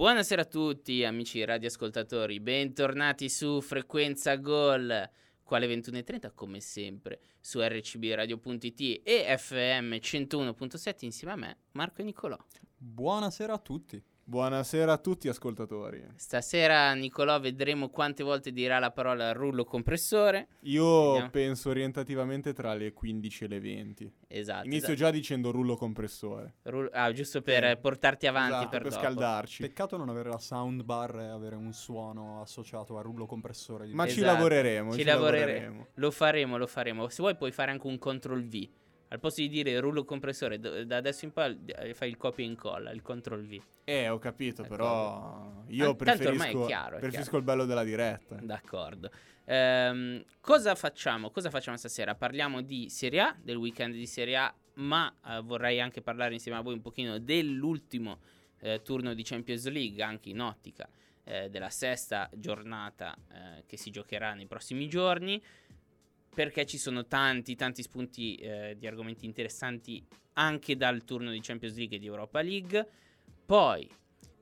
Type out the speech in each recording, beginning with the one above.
Buonasera a tutti amici radioascoltatori, bentornati su Frequenza Gol, quale 21.30 come sempre su rcbradio.it e FM 101.7 insieme a me, Marco e Nicolò. Buonasera a tutti. Buonasera a tutti ascoltatori. Stasera Nicolò vedremo quante volte dirà la parola rullo compressore. Io Vediamo. penso orientativamente tra le 15 e le 20. Esatto. Inizio esatto. già dicendo rullo compressore. Rullo- ah, giusto per Sì. portarti avanti Esatto, per, per dopo. scaldarci. Peccato non avere la soundbar e avere un suono associato a rullo compressore. Di Ma ci Esatto. lavoreremo, Ci ci, lavorere- lavoreremo. Lo faremo, lo faremo. Se vuoi puoi fare anche un CTRL V. Al posto di dire rullo compressore, da adesso in poi eh, fai il copia e incolla, il CTRL V. Eh, ho capito, D'accordo. però io Ah, tanto ormai è preferisco, chiaro, preferisco il bello della diretta. D'accordo. Ehm, cosa facciamo? Cosa facciamo stasera? Parliamo di Serie A, del weekend di Serie A, ma eh, vorrei anche parlare insieme a voi un pochino dell'ultimo eh, turno di Champions League, anche in ottica eh, della sesta giornata eh, che si giocherà nei prossimi giorni, perché ci sono tanti, tanti spunti eh, di argomenti interessanti anche dal turno di Champions League e di Europa League. Poi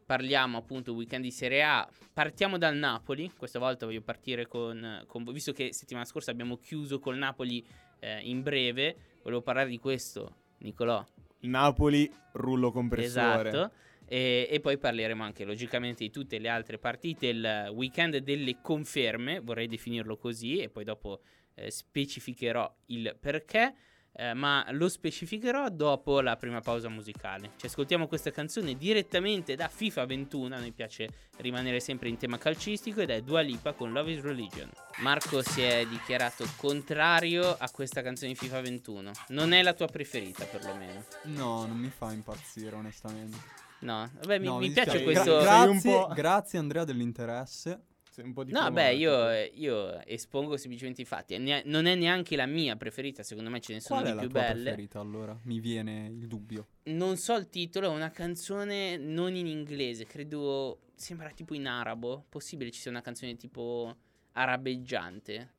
parliamo appunto weekend di Serie A. Partiamo dal Napoli. Questa volta voglio partire con, con visto che settimana scorsa abbiamo chiuso col Napoli eh, in breve. Volevo parlare di questo, Nicolò. Napoli, rullo compressore. Esatto. E, e poi parleremo anche logicamente di tutte le altre partite. Il weekend delle conferme, vorrei definirlo così, e poi dopo eh, specificherò il perché. eh, ma lo specificherò dopo la prima pausa musicale. Ci ascoltiamo questa canzone direttamente da FIFA 21. A noi piace rimanere sempre in tema calcistico ed è Dua Lipa con Love is Religion. Marco si è dichiarato contrario a questa canzone di FIFA 21. Non è la tua preferita, perlomeno. No, non mi fa impazzire onestamente. No, vabbè, mi, No, mi piace questo. gra- grazie, po'- grazie Andrea dell'interesse. Un po' No, diplomatico. beh, io, eh, io espongo semplicemente i fatti. Ne- non è neanche la mia preferita, secondo me ce ne sono Qual è di la più tua belle. preferita allora? Mi viene il dubbio. Non so il titolo, è una canzone non in inglese, credo sembra tipo in arabo. Possibile ci sia una canzone tipo arabeggiante?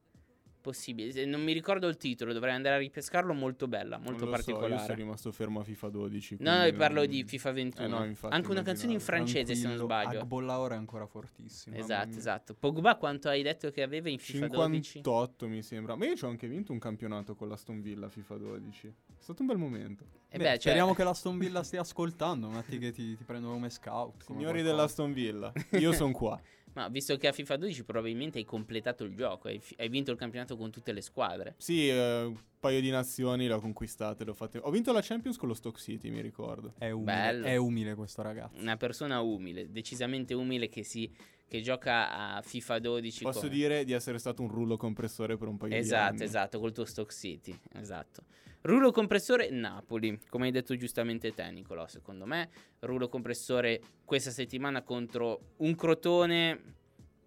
Possibile, Se- non mi ricordo il titolo, dovrei andare a ripescarlo, molto bella, molto Non lo so, io particolare. sono rimasto fermo a FIFA 12. no, no, quindi parlo non- di FIFA 21. Eh no, infatti, anche una canzone in francese, se non sbaglio. Agbollaor è ancora fortissimo. Mamma Esatto, esatto. Pogba quanto hai detto che aveva in FIFA 12? 58 mi sembra. Ma io ci ho anche vinto un campionato con l'Aston Villa FIFA 12. È stato un bel momento. E Beh, beh, cioè- Speriamo che l'Aston Villa stia ascoltando. Metti che ti, ti prendono come scout. come Signori qualcosa. dell'Aston Villa, io sono qua. Ma visto che a FIFA 12 probabilmente hai completato il gioco, hai, fi- hai vinto il campionato con tutte le squadre. Sì, eh, un paio di nazioni le ho conquistate. le ho fatte- Ho vinto la Champions con lo Stock City, mi ricordo. È umile, Bello. è umile questo ragazzo. Una persona umile, decisamente umile che, si, che gioca a FIFA 12. Posso come- dire di essere stato un rullo compressore per un paio di Esatto, anni. esatto, col tuo Stock City. Esatto. Rullo compressore Napoli, come hai detto giustamente te Nicolò, secondo me. Rullo compressore questa settimana contro un Crotone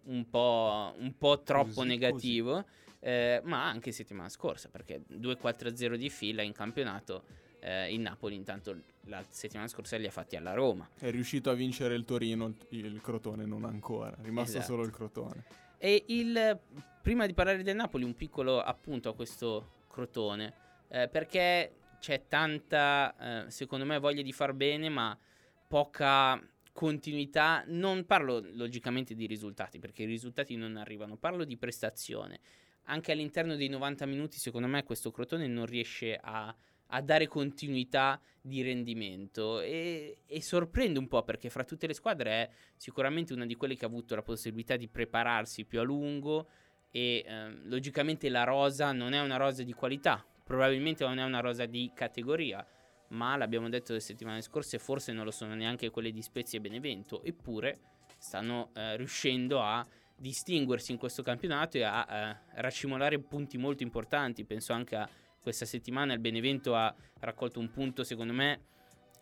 un po', un po' troppo Così, negativo, eh, ma anche settimana scorsa, perché 2-4-0 di fila in campionato. eh, in Napoli intanto la settimana scorsa li ha fatti alla Roma È riuscito a vincere il Torino, il, il Crotone non ancora. È rimasto Esatto. solo il Crotone. E il, prima di parlare del Napoli, un piccolo appunto a questo Crotone, eh, perché c'è tanta, eh, secondo me, voglia di far bene, ma poca continuità. Non parlo logicamente di risultati, perché i risultati non arrivano, parlo di prestazione. Anche all'interno dei 90 minuti, secondo me, questo Crotone non riesce a, a dare continuità di rendimento e, e sorprende un po' perché fra tutte le squadre è sicuramente una di quelle che ha avuto la possibilità di prepararsi più a lungo e ehm, logicamente la rosa non è una rosa di qualità, probabilmente non è una rosa di categoria, ma l'abbiamo detto le settimane scorse, forse non lo sono neanche quelle di Spezia e Benevento, eppure stanno eh, riuscendo a distinguersi in questo campionato e a eh, racimolare punti molto importanti, penso anche a questa settimana il Benevento ha raccolto un punto secondo me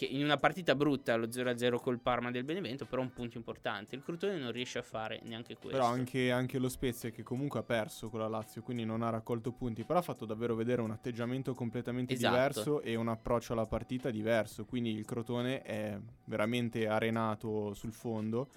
che in una partita brutta lo 0-0 col Parma del Benevento però un punto importante. Il Crotone non riesce a fare neanche questo. Però anche, anche lo Spezia che comunque ha perso con la Lazio, quindi non ha raccolto punti, però ha fatto davvero vedere un atteggiamento completamente Esatto. diverso e un approccio alla partita diverso, quindi il Crotone è veramente arenato sul fondo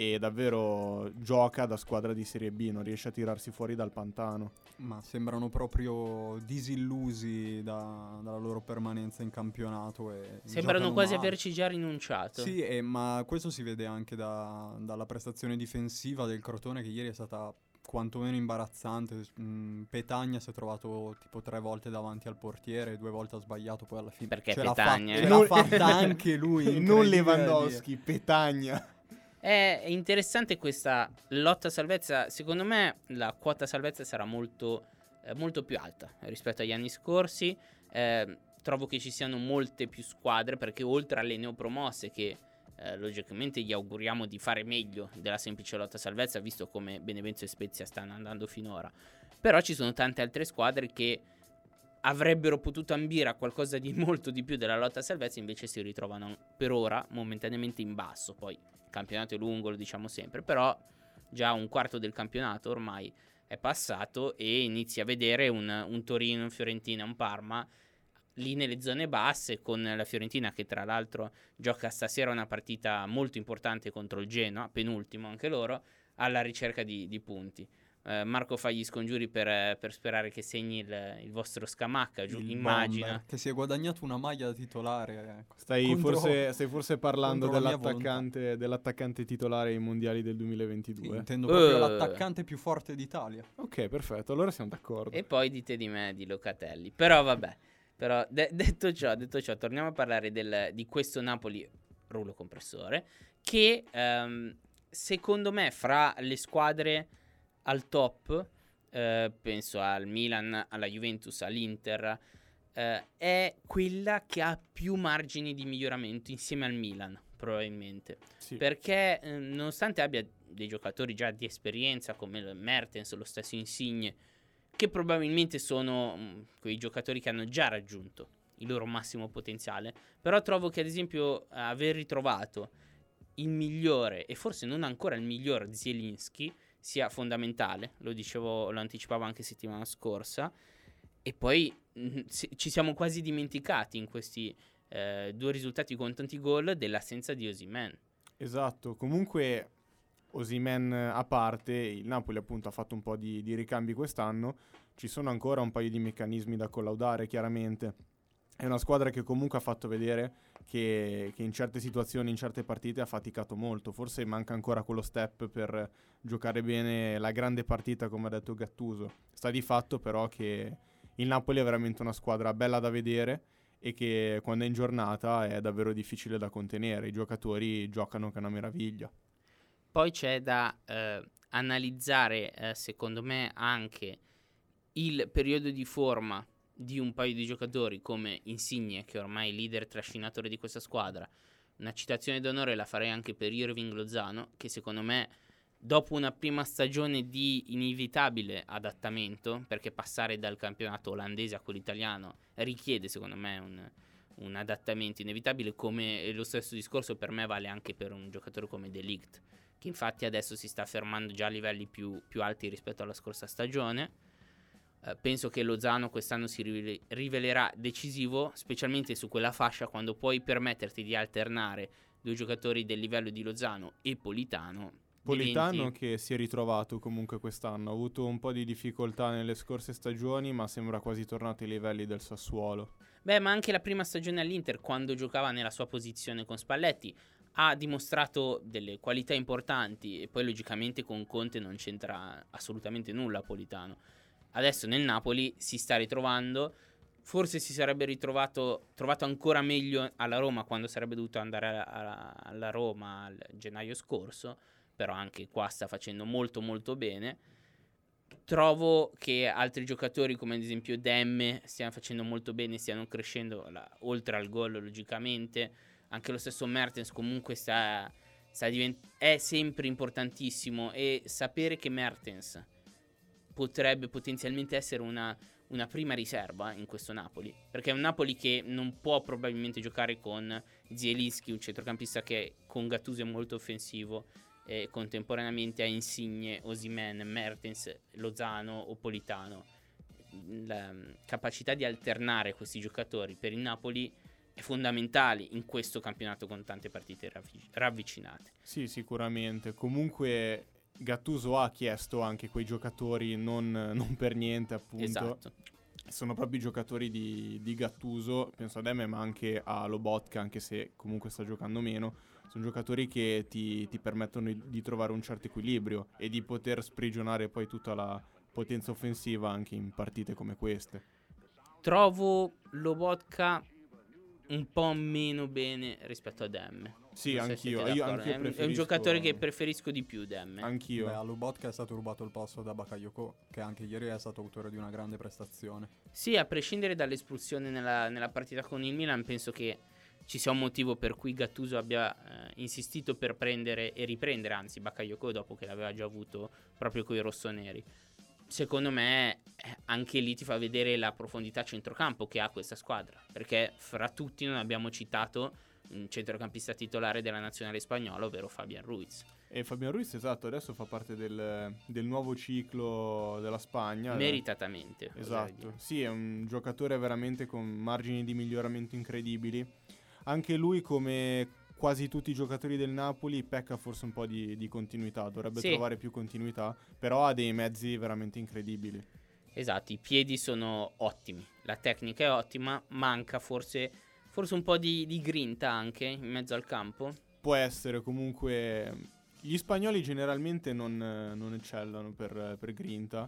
e davvero gioca da squadra di Serie B, non riesce a tirarsi fuori dal pantano. Ma sembrano proprio disillusi da- dalla loro permanenza in campionato. E Sembrano quasi male. averci già rinunciato. Sì, e- ma questo si vede anche da- dalla prestazione difensiva del Crotone che ieri è stata quantomeno imbarazzante. Mm, Petagna si è trovato tipo tre volte davanti al portiere, due volte ha sbagliato, poi alla fine Perché ce l'ha, Petagna, ce eh. l'ha Non- fatta anche lui. non Lewandowski, Petagna. È interessante questa lotta salvezza. Secondo me la quota salvezza sarà molto, eh, molto più alta rispetto agli anni scorsi. Eh, trovo che ci siano molte più squadre perché oltre alle neopromosse che eh, logicamente gli auguriamo di fare meglio della semplice lotta salvezza visto come Benevento e Spezia stanno andando finora. Però ci sono tante altre squadre che avrebbero potuto ambire a qualcosa di molto di più della lotta salvezza invece si ritrovano per ora momentaneamente in basso. Poi il campionato è lungo, lo diciamo sempre, però già un quarto del campionato ormai è passato e inizi a vedere un, un Torino, un Fiorentina, un Parma lì nelle zone basse con la Fiorentina che tra l'altro gioca stasera una partita molto importante contro il Genoa, penultimo anche loro, alla ricerca di, di punti. Eh, Marco fa gli scongiuri per, eh, per sperare che segni il, il vostro Scamacca, giù, Il immagina. bomber, che si è guadagnato una maglia da titolare. ecco. Stai, Contro- forse, stai forse parlando dell'attaccante, dell'attaccante titolare ai mondiali del Sì, 2022. intendo proprio Eh. l'attaccante più forte d'Italia. Ok, perfetto, allora siamo d'accordo. E poi dite di me di Locatelli. Però vabbè. Però de- detto, ciò, detto ciò, torniamo a parlare del- di questo Napoli rullo compressore. Che ehm, secondo me fra le squadre al top, eh, penso al Milan, alla Juventus, all'Inter, eh, è quella che ha più margini di miglioramento insieme al Milan, probabilmente. Sì. Perché eh, nonostante abbia dei giocatori già di esperienza come il Mertens, lo stesso Insigne, che probabilmente sono mh, quei giocatori che hanno già raggiunto il loro massimo potenziale, però trovo che ad esempio aver ritrovato il migliore e forse non ancora il miglior Zielinski sia fondamentale, lo dicevo, lo anticipavo anche settimana scorsa e poi mh, si- ci siamo quasi dimenticati in questi eh, due risultati con tanti gol dell'assenza di Osimen. Esatto, comunque Osimen a parte, il Napoli appunto ha fatto un po' di, di ricambi quest'anno, ci sono ancora un paio di meccanismi da collaudare chiaramente. È una squadra che comunque ha fatto vedere che, che in certe situazioni, in certe partite ha faticato molto, forse manca ancora quello step per giocare bene la grande partita come ha detto Gattuso. Sta di fatto però che il Napoli è veramente una squadra bella da vedere e che quando è in giornata è davvero difficile da contenere, i giocatori giocano che è una meraviglia. Poi c'è da eh, analizzare, eh, secondo me, anche il periodo di forma di un paio di giocatori come Insigne, che ormai è leader trascinatore di questa squadra. Una citazione d'onore la farei anche per Irving Lozano, che secondo me, dopo una prima stagione di inevitabile adattamento, perché passare dal campionato olandese a quello italiano richiede, secondo me, un, un adattamento inevitabile, come lo stesso discorso per me vale anche per un giocatore come De Ligt che infatti adesso si sta fermando già a livelli più, più alti rispetto alla scorsa stagione. Eh, penso che Lozano quest'anno si rivele- rivelerà decisivo, specialmente su quella fascia quando puoi permetterti di alternare due giocatori del livello di Lozano e Politano. Politano diventi- che si è ritrovato comunque quest'anno, ha avuto un po' di difficoltà nelle scorse stagioni, ma sembra quasi tornato ai livelli del Sassuolo. Beh, ma anche la prima stagione all'Inter, quando giocava nella sua posizione con Spalletti, ha dimostrato delle qualità importanti e poi logicamente con Conte non c'entra assolutamente nulla Politano. Adesso nel Napoli si sta ritrovando, forse si sarebbe ritrovato trovato ancora meglio alla Roma quando sarebbe dovuto andare alla, alla- alla Roma al gennaio scorso, però anche qua sta facendo molto molto bene. Trovo che altri giocatori come ad esempio Demme stiano facendo molto bene, stiano crescendo la- oltre al gol logicamente. Anche lo stesso Mertens comunque sta, sta divent- è sempre importantissimo e sapere che Mertens potrebbe potenzialmente essere una, una prima riserva in questo Napoli. Perché è un Napoli che non può probabilmente giocare con Zielinski, un centrocampista che con Gattuso è molto offensivo e contemporaneamente ha Insigne, Osimen, Mertens, Lozano o Politano. La mm, capacità di alternare questi giocatori per il Napoli è e fondamentali in questo campionato con tante partite ravvi- ravvicinate. Sì, sicuramente. Comunque Gattuso ha chiesto anche quei giocatori non, non per niente, appunto. Esatto. Sono proprio i giocatori di, di Gattuso, penso ad Emme, ma anche a Lobotka, anche se comunque sta giocando meno. Sono giocatori che ti, ti permettono di, di trovare un certo equilibrio e di poter sprigionare poi tutta la potenza offensiva anche in partite come queste. Trovo Lobotka un po' meno bene rispetto a Demme. Sì, Non anch'io. Io, anch'io è, un- è un giocatore che preferisco di più Demme. Anch'io. Beh, a Lubotka è stato rubato il posto da Bakayoko, che anche ieri è stato autore di una grande prestazione. Sì, a prescindere dall'espulsione nella, nella partita con il Milan, penso che ci sia un motivo per cui Gattuso abbia eh, insistito per prendere e riprendere, anzi, Bakayoko dopo che l'aveva già avuto proprio con i rossoneri. Secondo me eh, anche lì ti fa vedere la profondità centrocampo che ha questa squadra, perché fra tutti non abbiamo citato centrocampista titolare della nazionale spagnola, ovvero Fabian Ruiz. E Fabian Ruiz, esatto, adesso fa parte del, del nuovo ciclo della Spagna. Meritatamente. Esatto, sì, è un giocatore veramente con margini di miglioramento incredibili. Anche lui, come quasi tutti i giocatori del Napoli, pecca forse un po' di, di continuità, dovrebbe Sì. trovare più continuità, però ha dei mezzi veramente incredibili. Esatto, i piedi sono ottimi, la tecnica è ottima, manca forse, forse un po' di, di grinta anche in mezzo al campo. Può essere comunque... Gli spagnoli generalmente non, non eccellano per, per grinta,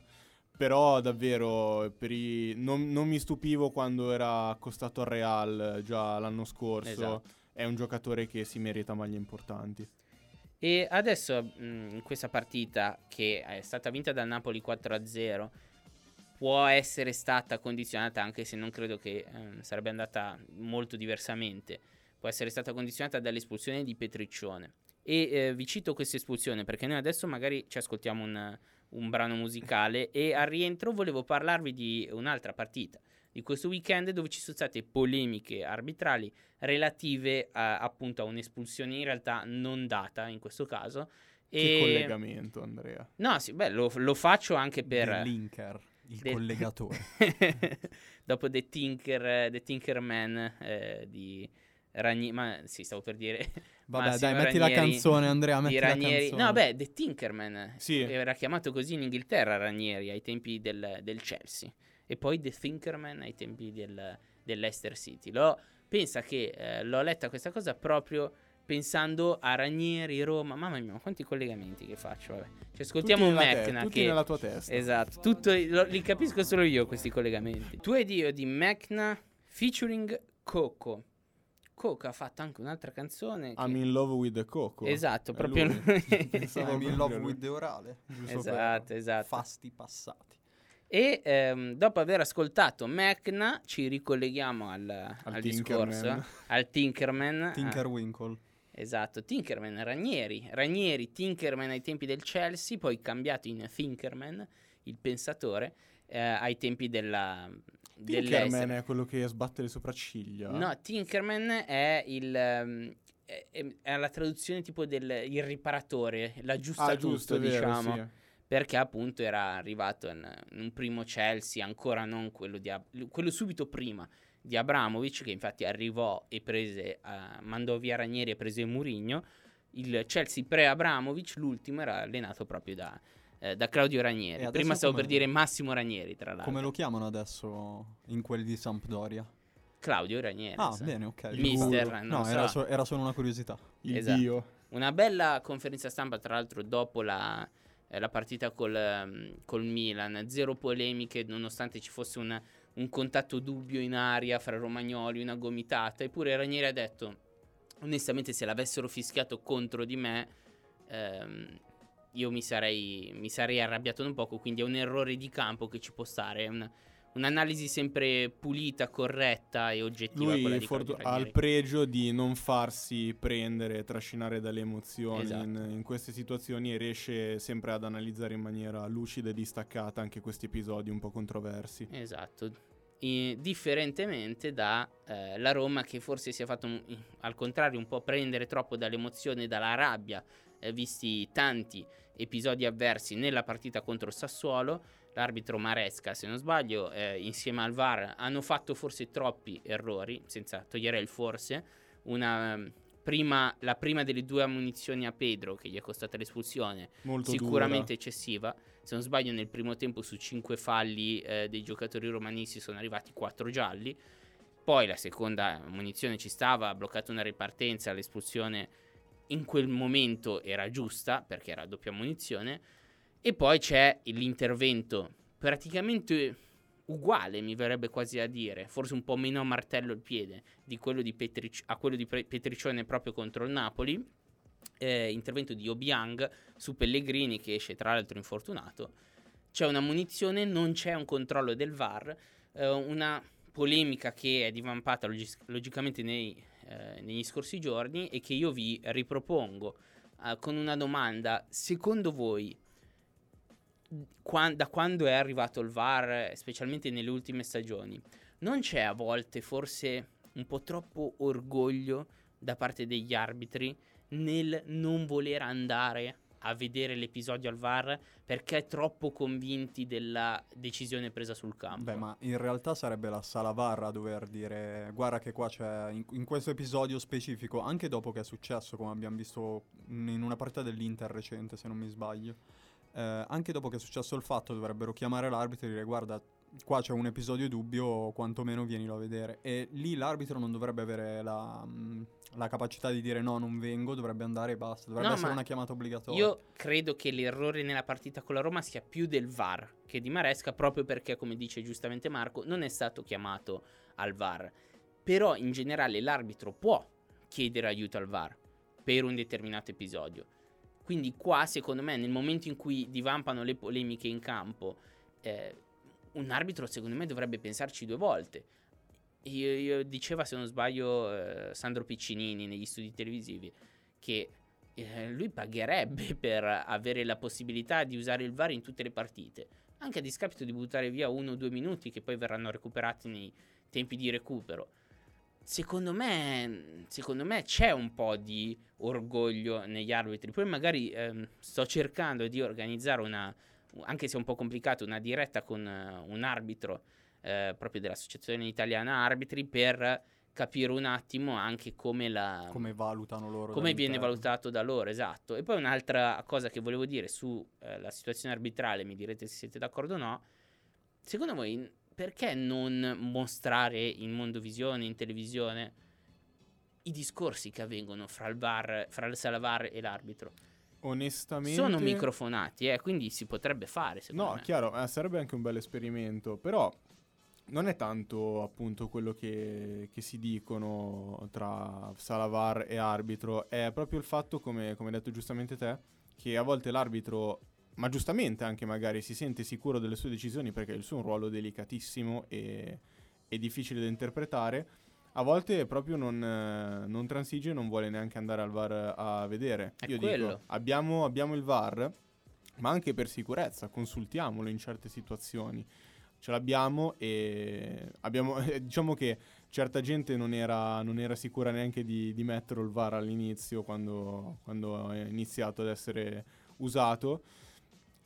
però davvero per i- non, non mi stupivo quando era accostato al Real già l'anno scorso. Esatto. È un giocatore che si merita maglie importanti. E adesso mh, in questa partita che è stata vinta dal Napoli 4-0 può essere stata condizionata anche se non credo che ehm, sarebbe andata molto diversamente. Può essere stata condizionata dall'espulsione di Petriccione. E eh, vi cito questa espulsione perché noi adesso magari ci ascoltiamo un, un brano musicale e al rientro volevo parlarvi di un'altra partita di questo weekend dove ci sono state polemiche arbitrali relative a, appunto a un'espulsione in realtà non data in questo caso. Che E- collegamento, Andrea. No, sì, beh, lo, lo faccio anche per... Dell'Inker, il del- collegatore. Dopo The Tinker, The Tinkerman eh, di Ranieri, ma sì, stavo per dire Vabbè, Massimo dai, metti la Ranieri- canzone, Andrea, metti di la Ranieri. canzone. No, beh, The Tinkerman Sì. era chiamato così in Inghilterra Ranieri ai tempi del, del Chelsea e poi The Thinkerman ai tempi del, dell'Leicester City. L'ho- pensa che eh, l'ho letta questa cosa proprio pensando a Ranieri, Roma. Mamma mia, ma quanti collegamenti che faccio. Vabbè. Ci ascoltiamo Tutti te- Mecna tutti che nella tua testa. Esatto, tutto, lo- li capisco solo io questi collegamenti. Tu hai dio di Mecna featuring Coco. Coco ha fatto anche un'altra canzone. che- I'm in love with the Coco. Esatto, È proprio lui. lui. Pensavo I'm in love with the orale. Giusto esatto, esatto. Fasti passati. E ehm, dopo aver ascoltato Mecna, ci ricolleghiamo al, al Tinkerman. discorso, al Tinkerman. Ah, Tinkerwinkle. Esatto, Tinkerman, Ranieri. Ranieri, Tinkerman ai tempi del Chelsea, poi cambiato in Thinkerman, il pensatore, eh, ai tempi della... Tinkerman è quello che sbatte le sopracciglia. No, Tinkerman è il... ehm, è, è- la traduzione tipo del il riparatore, l'aggiusta ah, giusto, vero, diciamo sì. perché appunto era arrivato in, in un primo Chelsea, ancora non quello, di quello subito prima di Abramovic, che infatti arrivò e prese, eh, mandò via Ranieri e prese Murigno. Il Chelsea pre-Abramovic, l'ultimo, era allenato proprio da, eh, da Claudio Ranieri. Prima stavo per dire Massimo Ranieri, tra l'altro. Come lo chiamano adesso in quelli di Sampdoria? Claudio Ranieri. Ah, sa. bene, ok. Il Mister, No, era, so- era solo una curiosità. Il Esatto. dio. Una bella conferenza stampa, tra l'altro, dopo la, eh, la partita col, ehm, col Milan. Zero polemiche, nonostante ci fosse una- un contatto dubbio in aria fra Romagnoli, una gomitata. Eppure Ranieri ha detto, onestamente, se l'avessero fischiato contro di me, ehm, io mi sarei, mi sarei arrabbiato un poco. Quindi è un errore di campo che ci può stare. È una- un'analisi sempre pulita, corretta e oggettiva. Lui fortu- ha il pregio di non farsi prendere e trascinare dalle emozioni Esatto. in, in queste situazioni e riesce sempre ad analizzare in maniera lucida e distaccata anche questi episodi un po' controversi. Esatto. I- differentemente da eh, la Roma che forse si è fatto un- al contrario un po' prendere troppo dall'emozione e dalla rabbia, eh, visti tanti episodi avversi nella partita contro il Sassuolo. L'arbitro Maresca, se non sbaglio, eh, insieme al VAR, hanno fatto forse troppi errori, senza togliere il forse. Una, prima, la prima delle due ammunizioni a Pedro, che gli è costata l'espulsione, Molto sicuramente dura. eccessiva. Se non sbaglio, nel primo tempo su 5 falli eh, dei giocatori romanisti sono arrivati 4 gialli. Poi la seconda munizione ci stava, ha bloccato una ripartenza, l'espulsione in quel momento era giusta perché era doppia munizione. E poi c'è l'intervento praticamente uguale, mi verrebbe quasi a dire, forse un po' meno a martello il piede di quello di Petric- a quello di Pre- proprio contro il Napoli. Eh, intervento di Obiang su Pellegrini che esce tra l'altro infortunato. C'è una munizione, non c'è un controllo del VAR, eh, una polemica che è divampata logis- logicamente nei, eh, negli scorsi giorni e che io vi ripropongo eh, con una domanda. Secondo voi, da quando è arrivato il VAR, specialmente nelle ultime stagioni, non c'è a volte forse un po' troppo orgoglio da parte degli arbitri nel non voler andare a vedere l'episodio al VAR perché troppo convinti della decisione presa sul campo? Beh, ma in realtà sarebbe la sala VAR a dover dire guarda che qua c'è in, in questo episodio specifico, anche dopo che è successo, come abbiamo visto in una partita dell'Inter recente, se non mi sbaglio. Eh, anche dopo che è successo il fatto, dovrebbero chiamare l'arbitro e dire guarda, qua c'è un episodio dubbio, quantomeno vienilo a vedere. E lì l'arbitro non dovrebbe avere la, mh, la capacità di dire no, non vengo, dovrebbe andare e basta. Dovrebbe No, essere una chiamata obbligatoria. Io credo che l'errore nella partita con la Roma sia più del VAR che di Maresca, proprio perché, come dice giustamente Marco, non è stato chiamato al VAR. Però in generale l'arbitro può chiedere aiuto al VAR per un determinato episodio. Quindi qua, secondo me, nel momento in cui divampano le polemiche in campo, eh, un arbitro, secondo me, dovrebbe pensarci due volte. Io, io diceva, se non sbaglio, eh, Sandro Piccinini negli studi televisivi, che eh, lui pagherebbe per avere la possibilità di usare il VAR in tutte le partite, anche a discapito di buttare via uno o due minuti che poi verranno recuperati nei tempi di recupero. Secondo me, secondo me c'è un po' di orgoglio negli arbitri. Poi magari ehm, sto cercando di organizzare una, anche se è un po' complicato, una diretta con eh, un arbitro eh, proprio dell'Associazione Italiana Arbitri per capire un attimo anche come la come valutano loro. come viene valutato da loro, esatto. E poi un'altra cosa che volevo dire sulla situazione arbitrale, mi direte se siete d'accordo o no. Secondo voi, perché non mostrare in mondovisione, in televisione, i discorsi che avvengono fra il VAR, fra il sala VAR e l'arbitro? Onestamente... Sono microfonati, eh, quindi si potrebbe fare, No, me. chiaro, eh, sarebbe anche un bel esperimento, però non è tanto appunto quello che, che si dicono tra sala VAR e arbitro, è proprio il fatto, come, come hai detto giustamente te, che a volte l'arbitro, ma giustamente anche magari, si sente sicuro delle sue decisioni perché il suo è un ruolo delicatissimo e, e difficile da interpretare. A volte proprio non, eh, non transige e non vuole neanche andare al VAR a vedere. È Io quello. dico, abbiamo, abbiamo il VAR, ma anche per sicurezza, consultiamolo in certe situazioni. Ce l'abbiamo e abbiamo, diciamo che certa gente non era, non era sicura neanche di, di metterlo il VAR all'inizio quando, quando è iniziato ad essere usato.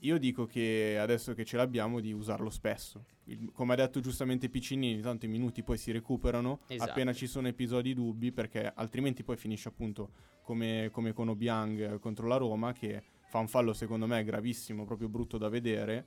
Io dico che adesso che ce l'abbiamo di usarlo spesso. Il- come ha detto giustamente Piccinini, tanto i minuti poi si recuperano Esatto. appena ci sono episodi dubbi perché altrimenti poi finisce appunto come, come con Obiang contro la Roma che fa un fallo secondo me gravissimo, proprio brutto da vedere,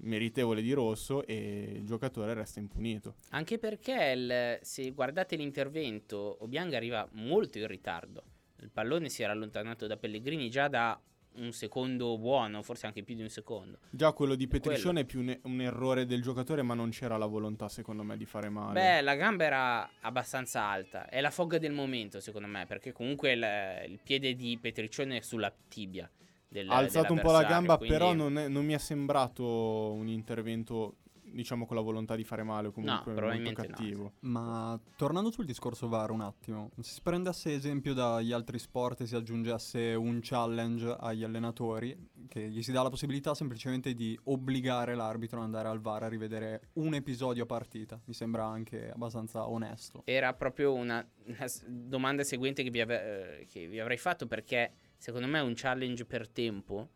meritevole di rosso e il giocatore resta impunito. Anche perché il- se guardate l'intervento, Obiang arriva molto in ritardo. Il pallone si era allontanato da Pellegrini già da un secondo buono, forse anche più di un secondo. Già quello di Quello. Petriccione è più un, un errore del giocatore ma non c'era la volontà secondo me di fare male. Beh, la gamba era abbastanza alta. È la fogga del momento, secondo me, perché comunque il, il piede di Petriccione è sulla tibia. Del, ha alzato un po' la gamba, quindi- però non, è- non mi è sembrato un intervento, diciamo, con la volontà di fare male o comunque molto probabilmente no, cattivo. Ma tornando sul discorso VAR un attimo, se si prendesse esempio dagli altri sport e si aggiungesse un challenge agli allenatori, che gli si dà la possibilità semplicemente di obbligare l'arbitro ad andare al VAR a rivedere un episodio a partita, mi sembra anche abbastanza onesto. Era proprio una, una domanda seguente che vi, ave- eh, che vi avrei fatto perché secondo me un challenge per tempo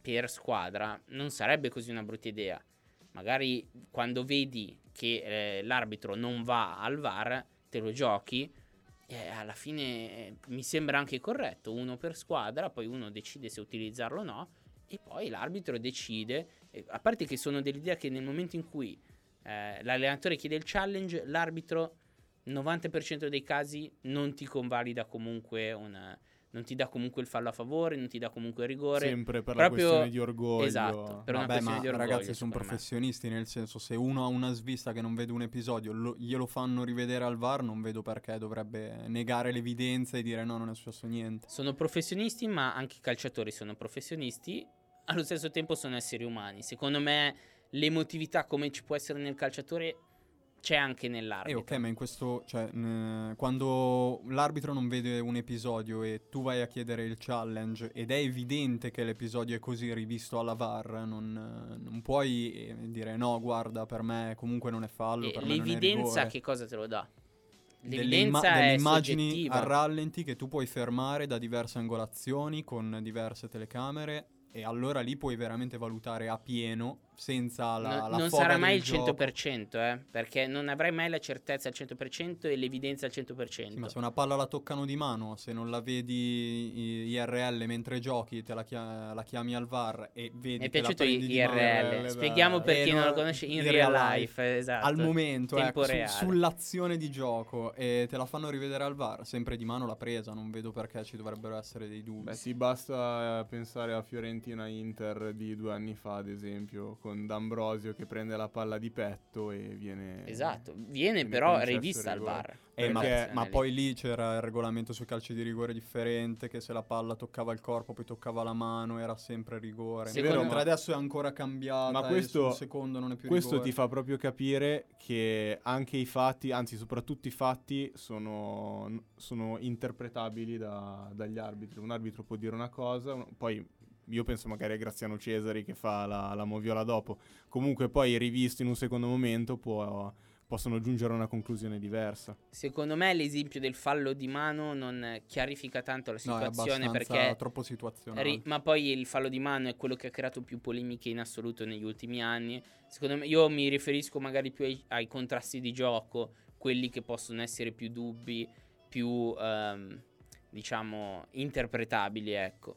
per squadra non sarebbe così una brutta idea. Magari quando vedi che eh, l'arbitro non va al VAR, te lo giochi. E alla fine eh, mi sembra anche corretto, uno per squadra, poi uno decide se utilizzarlo o no, e poi l'arbitro decide. Eh, a parte che sono dell'idea che nel momento in cui eh, l'allenatore chiede il challenge, l'arbitro 90% dei casi non ti convalida comunque una, non ti dà comunque il fallo a favore, non ti dà comunque il rigore. Sempre per Proprio... la questione di orgoglio. Esatto, per Vabbè, ma orgoglio, ragazzi sono professionisti, nel senso se uno ha una svista che non vede un episodio, lo, glielo fanno rivedere al VAR, non vedo perché dovrebbe negare l'evidenza e dire no, non è successo niente. Sono professionisti, ma anche i calciatori sono professionisti, allo stesso tempo sono esseri umani. Secondo me l'emotività come ci può essere nel calciatore c'è anche nell'arbitro. Eh, ok, ma in questo, cioè, n- quando l'arbitro non vede un episodio e tu vai a chiedere il challenge ed è evidente che l'episodio è così rivisto alla VAR, non, non puoi eh, dire no, guarda, per me comunque non è fallo. E l'evidenza che cosa te lo dà? L'evidenza delle, imma- delle immagini soggettiva. a rallenti che tu puoi fermare da diverse angolazioni con diverse telecamere e allora lì puoi veramente valutare a pieno senza la, no, la Non sarà mai il gioco. 100%, eh, perché non avrai mai la certezza al 100% e l'evidenza al 100%. Sì, ma se una palla la toccano di mano, se non la vedi IRL mentre giochi, te la, chia- la chiami al VAR e vedi Mi è piaciuto IRL, spieghiamo per chi non lo conosce in, in real life, life, esatto. Al momento, ecco, su, sull'azione di gioco e te la fanno rivedere al VAR, sempre di mano l'ha presa, non vedo perché ci dovrebbero essere dei dubbi. Beh sì, basta pensare a Fiorentina Inter di due anni fa, ad esempio, con D'Ambrosio che prende la palla di petto e viene... Esatto, viene, viene però rivista al VAR. Eh, ma, ma poi lì c'era il regolamento sui calci di rigore differente, che se la palla toccava il corpo, poi toccava la mano, era sempre rigore. Secondo Mentre adesso è ancora cambiato. Ma questo, secondo non è più questo rigore. ti fa proprio capire che anche i fatti, anzi soprattutto i fatti, sono, sono interpretabili da, dagli arbitri. Un arbitro può dire una cosa, poi io penso magari a Graziano Cesari che fa la, la moviola dopo. Comunque poi rivisto in un secondo momento può, possono giungere a una conclusione diversa. Secondo me l'esempio del fallo di mano non chiarifica tanto la situazione no, perché è troppo situazionale. Ri- ma poi il fallo di mano è quello che ha creato più polemiche in assoluto negli ultimi anni. Secondo me io mi riferisco magari più ai, ai contrasti di gioco, quelli che possono essere più dubbi, più um, diciamo interpretabili, ecco.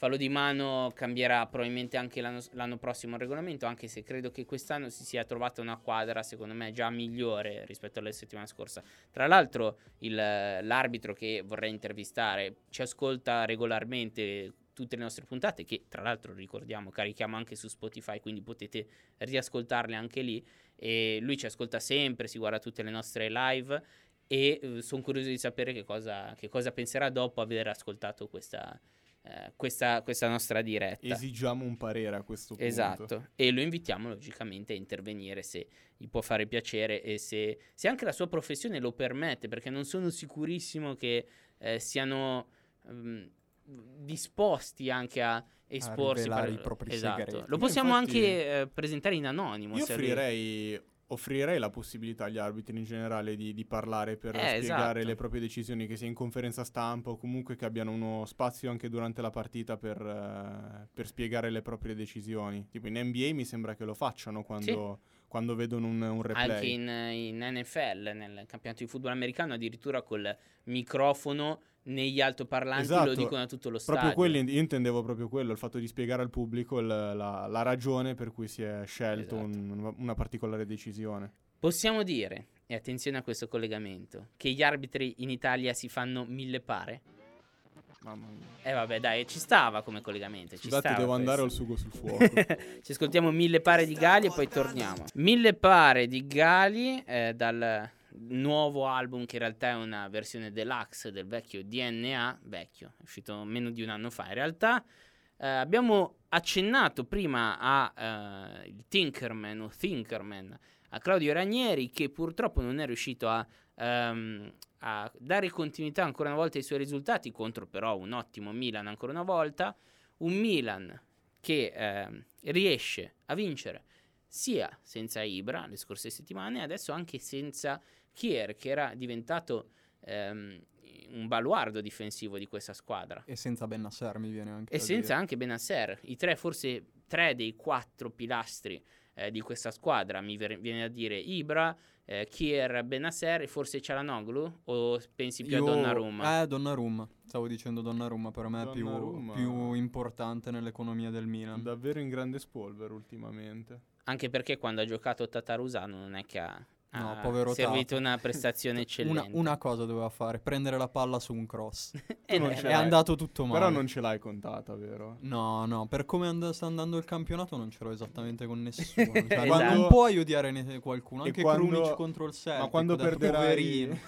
Fallo di mano cambierà probabilmente anche l'anno, l'anno, prossimo il regolamento, anche se credo che quest'anno si sia trovata una quadra, secondo me, già migliore rispetto alla settimana scorsa. Tra l'altro, il, l'arbitro che vorrei intervistare ci ascolta regolarmente tutte le nostre puntate, che tra l'altro ricordiamo, carichiamo anche su Spotify, quindi potete riascoltarle anche lì. E lui ci ascolta sempre, si guarda tutte le nostre live e eh, sono curioso di sapere che cosa, che cosa penserà dopo aver ascoltato questa eh, questa, questa, nostra diretta. Esigiamo un parere a questo punto. Esatto, e lo invitiamo logicamente a intervenire se gli può fare piacere e se, se anche la sua professione lo permette, perché non sono sicurissimo che eh, siano um, disposti anche a esporsi a per... i propri esatto. segreti. Lo possiamo Infatti, anche eh, presentare in anonimo. Io offrirei offrirei la possibilità agli arbitri in generale di, di parlare per eh, spiegare esatto. le proprie decisioni, che sia in conferenza stampa o comunque che abbiano uno spazio anche durante la partita per, uh, per spiegare le proprie decisioni. Tipo in NBA mi sembra che lo facciano quando, sì. quando vedono un, un, replay. Anche in, in NFL, nel campionato di football americano, addirittura col microfono negli altoparlanti esatto, lo dicono a tutto lo stadio. Proprio quello, io intendevo proprio quello, il fatto di spiegare al pubblico il, la, la, ragione per cui si è scelto esatto. un, una particolare decisione. Possiamo dire, e attenzione a questo collegamento, che gli arbitri in Italia si fanno mille pare? Mamma mia. Eh vabbè dai, ci stava come collegamento. Ci Scusate, devo questo. andare al sugo sul fuoco. ci ascoltiamo mille pare di gali e poi torniamo. Mille pare di gali eh, dal nuovo album che in realtà è una versione deluxe del vecchio DNA, vecchio, è uscito meno di un anno fa in realtà. Eh, abbiamo accennato prima a il Tinkerman o Thinkerman, a Claudio Ranieri che purtroppo non è riuscito a, um, a dare continuità ancora una volta ai suoi risultati contro però un ottimo Milan ancora una volta, un Milan che eh, riesce a vincere sia senza Ibra le scorse settimane, adesso anche senza Kier, che era diventato ehm, un baluardo difensivo di questa squadra. E senza Bennasser mi viene anche E senza dire. anche Benasser, i tre, forse tre dei quattro pilastri eh, di questa squadra, mi ver- viene da dire Ibra, eh, Kier, Benasser e forse Cialanoglu o pensi più Io- a Donnarumma? Eh, Donnarumma. Stavo dicendo Donnarumma, per me è più, più importante nell'economia del Milan. Davvero in grande spolvero ultimamente. Anche perché quando ha giocato Tatarusano non è che ha, No, ha povero servito una prestazione eccellente. Una, una cosa doveva fare, prendere la palla su un cross. Eh, non no, ce È l'hai. andato tutto male. Però non ce l'hai contata, vero? No, no, per come and- sta andando il campionato non ce l'ho esattamente con nessuno. Cioè, Esatto. non- Non puoi odiare ne- qualcuno, E anche quando- Krunic contro il Celtic. Ma quando perderai poverino.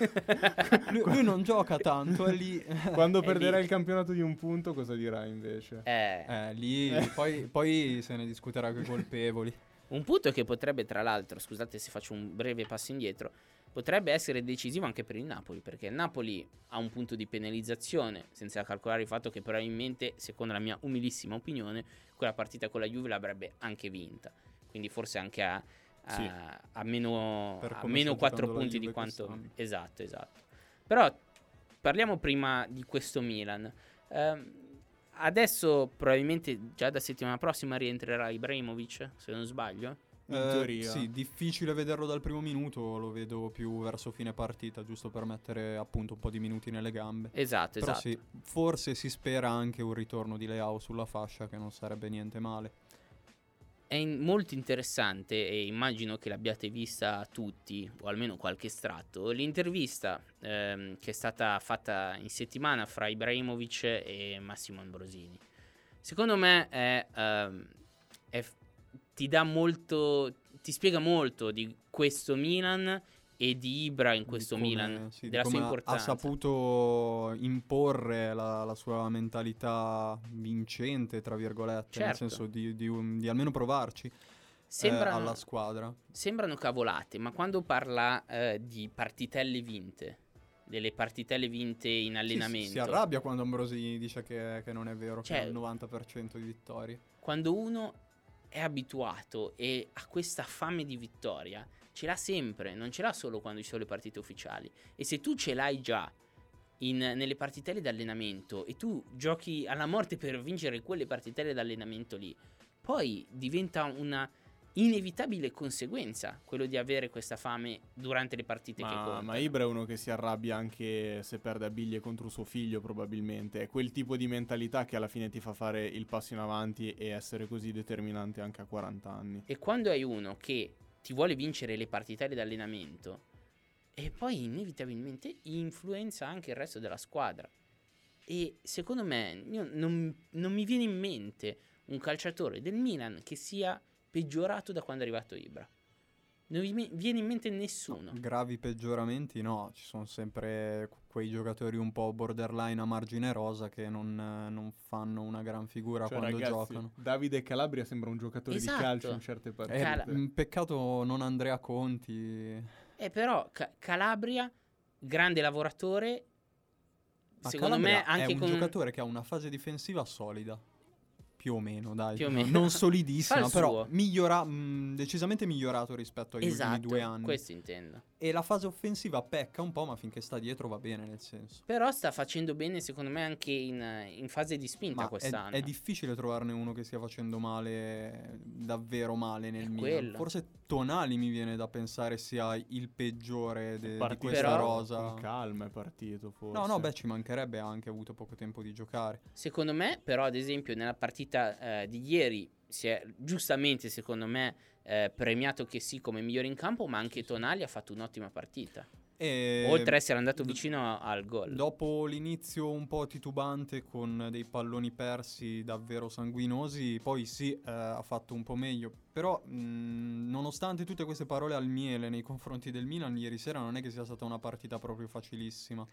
lui, lui non gioca tanto, è lì. Quando È perderai lì. il campionato di un punto, cosa dirai invece? Eh, Eh, lì poi, poi se ne discuterà con i colpevoli. Un punto che potrebbe, tra l'altro, scusate se faccio un breve passo indietro, potrebbe essere decisivo anche per il Napoli, perché il Napoli ha un punto di penalizzazione, senza calcolare il fatto che probabilmente, secondo la mia umilissima opinione, quella partita con la Juve l'avrebbe anche vinta. Quindi forse anche a, a- Sì. a meno, a meno sta 4 giocando la punti di quanto... quest'anno. Esatto, esatto. Però parliamo prima di questo Milan. Ehm, adesso probabilmente già da settimana prossima rientrerà Ibrahimovic, se non sbaglio. In Eh, teoria. Sì, difficile vederlo dal primo minuto, lo vedo più verso fine partita, giusto per mettere appunto un po' di minuti nelle gambe. Esatto, Però esatto. sì, forse si spera anche un ritorno di Leao sulla fascia, che non sarebbe niente male. È in- molto interessante e immagino che l'abbiate vista tutti, o almeno qualche estratto, l'intervista ehm, che è stata fatta in settimana fra Ibrahimovic e Massimo Ambrosini. Secondo me è, ehm, è ti dà molto, ti spiega molto di questo Milan e di Ibra in questo come- Milan, sì, della sua importanza. Ha saputo imporre la, la sua mentalità vincente, tra virgolette, nel Certo. senso di, di un- di almeno provarci eh, Sembra- alla squadra. Sembrano cavolate, ma quando parla eh, di partitelle vinte, delle partitelle vinte in Sì, si- allenamento, Si, arrabbia quando Ambrosi dice che, che non è vero, Cioè- che ha il 90% di vittorie. quando uno è abituato e ha questa fame di vittoria, ce l'ha sempre, non ce l'ha solo quando ci sono le partite ufficiali. E se tu ce l'hai già in- nelle partitelle d'allenamento e tu giochi alla morte per vincere quelle partitelle d'allenamento lì, poi diventa una inevitabile conseguenza quello di avere questa fame durante le partite che Ma, contano. ma Ibra è uno che si arrabbia anche se perde a biglie contro suo figlio, probabilmente. È quel tipo di mentalità che alla fine ti fa fare il passo in avanti e essere così determinante anche a 40 anni. E quando hai uno che ti vuole vincere le partitelle d'allenamento e poi inevitabilmente influenza anche il resto della squadra. E secondo me non, non mi viene in mente un calciatore del Milan che sia peggiorato da quando è arrivato Ibra. Non mi me- viene in mente nessuno. Gravi peggioramenti no, ci sono sempre qu- quei giocatori un po' borderline a margine rosa che non, eh, non fanno una gran figura Cioè, quando ragazzi, giocano. Davide Calabria sembra un giocatore Esatto. di calcio in certe Eh, partite. Cala- mm, peccato non Andrea Conti. E però Ca- Calabria, grande lavoratore, Ma secondo Calabria me anche è un con... giocatore che ha una fase difensiva solida. Più o meno, dai. Più o No- meno. Non solidissima, però migliora, mh, decisamente migliorato rispetto agli Esatto, ultimi due anni. questo intendo. E la fase offensiva pecca un po', ma finché sta dietro va bene, nel senso. Però sta facendo bene, secondo me, anche in, in fase di spinta Ma è, quest'anno. è difficile trovarne uno che stia facendo male, davvero male nel È Milan. Forse Tonali mi viene da pensare sia il peggiore de- di questa Però- rosa. Con calma è partito, forse. No, no, beh, ci mancherebbe ha anche avuto poco tempo di giocare. Secondo me, però, ad esempio, nella partita eh, di ieri si è giustamente, secondo me, eh, premiato che sì come migliore in campo, ma anche Tonali ha fatto un'ottima partita. E Oltre a essere andato d- vicino al gol. Dopo l'inizio un po' titubante con dei palloni persi davvero sanguinosi, poi sì, eh, ha fatto un po' meglio. Però, mh, nonostante tutte queste parole al miele nei confronti del Milan, ieri sera non è che sia stata una partita proprio facilissima.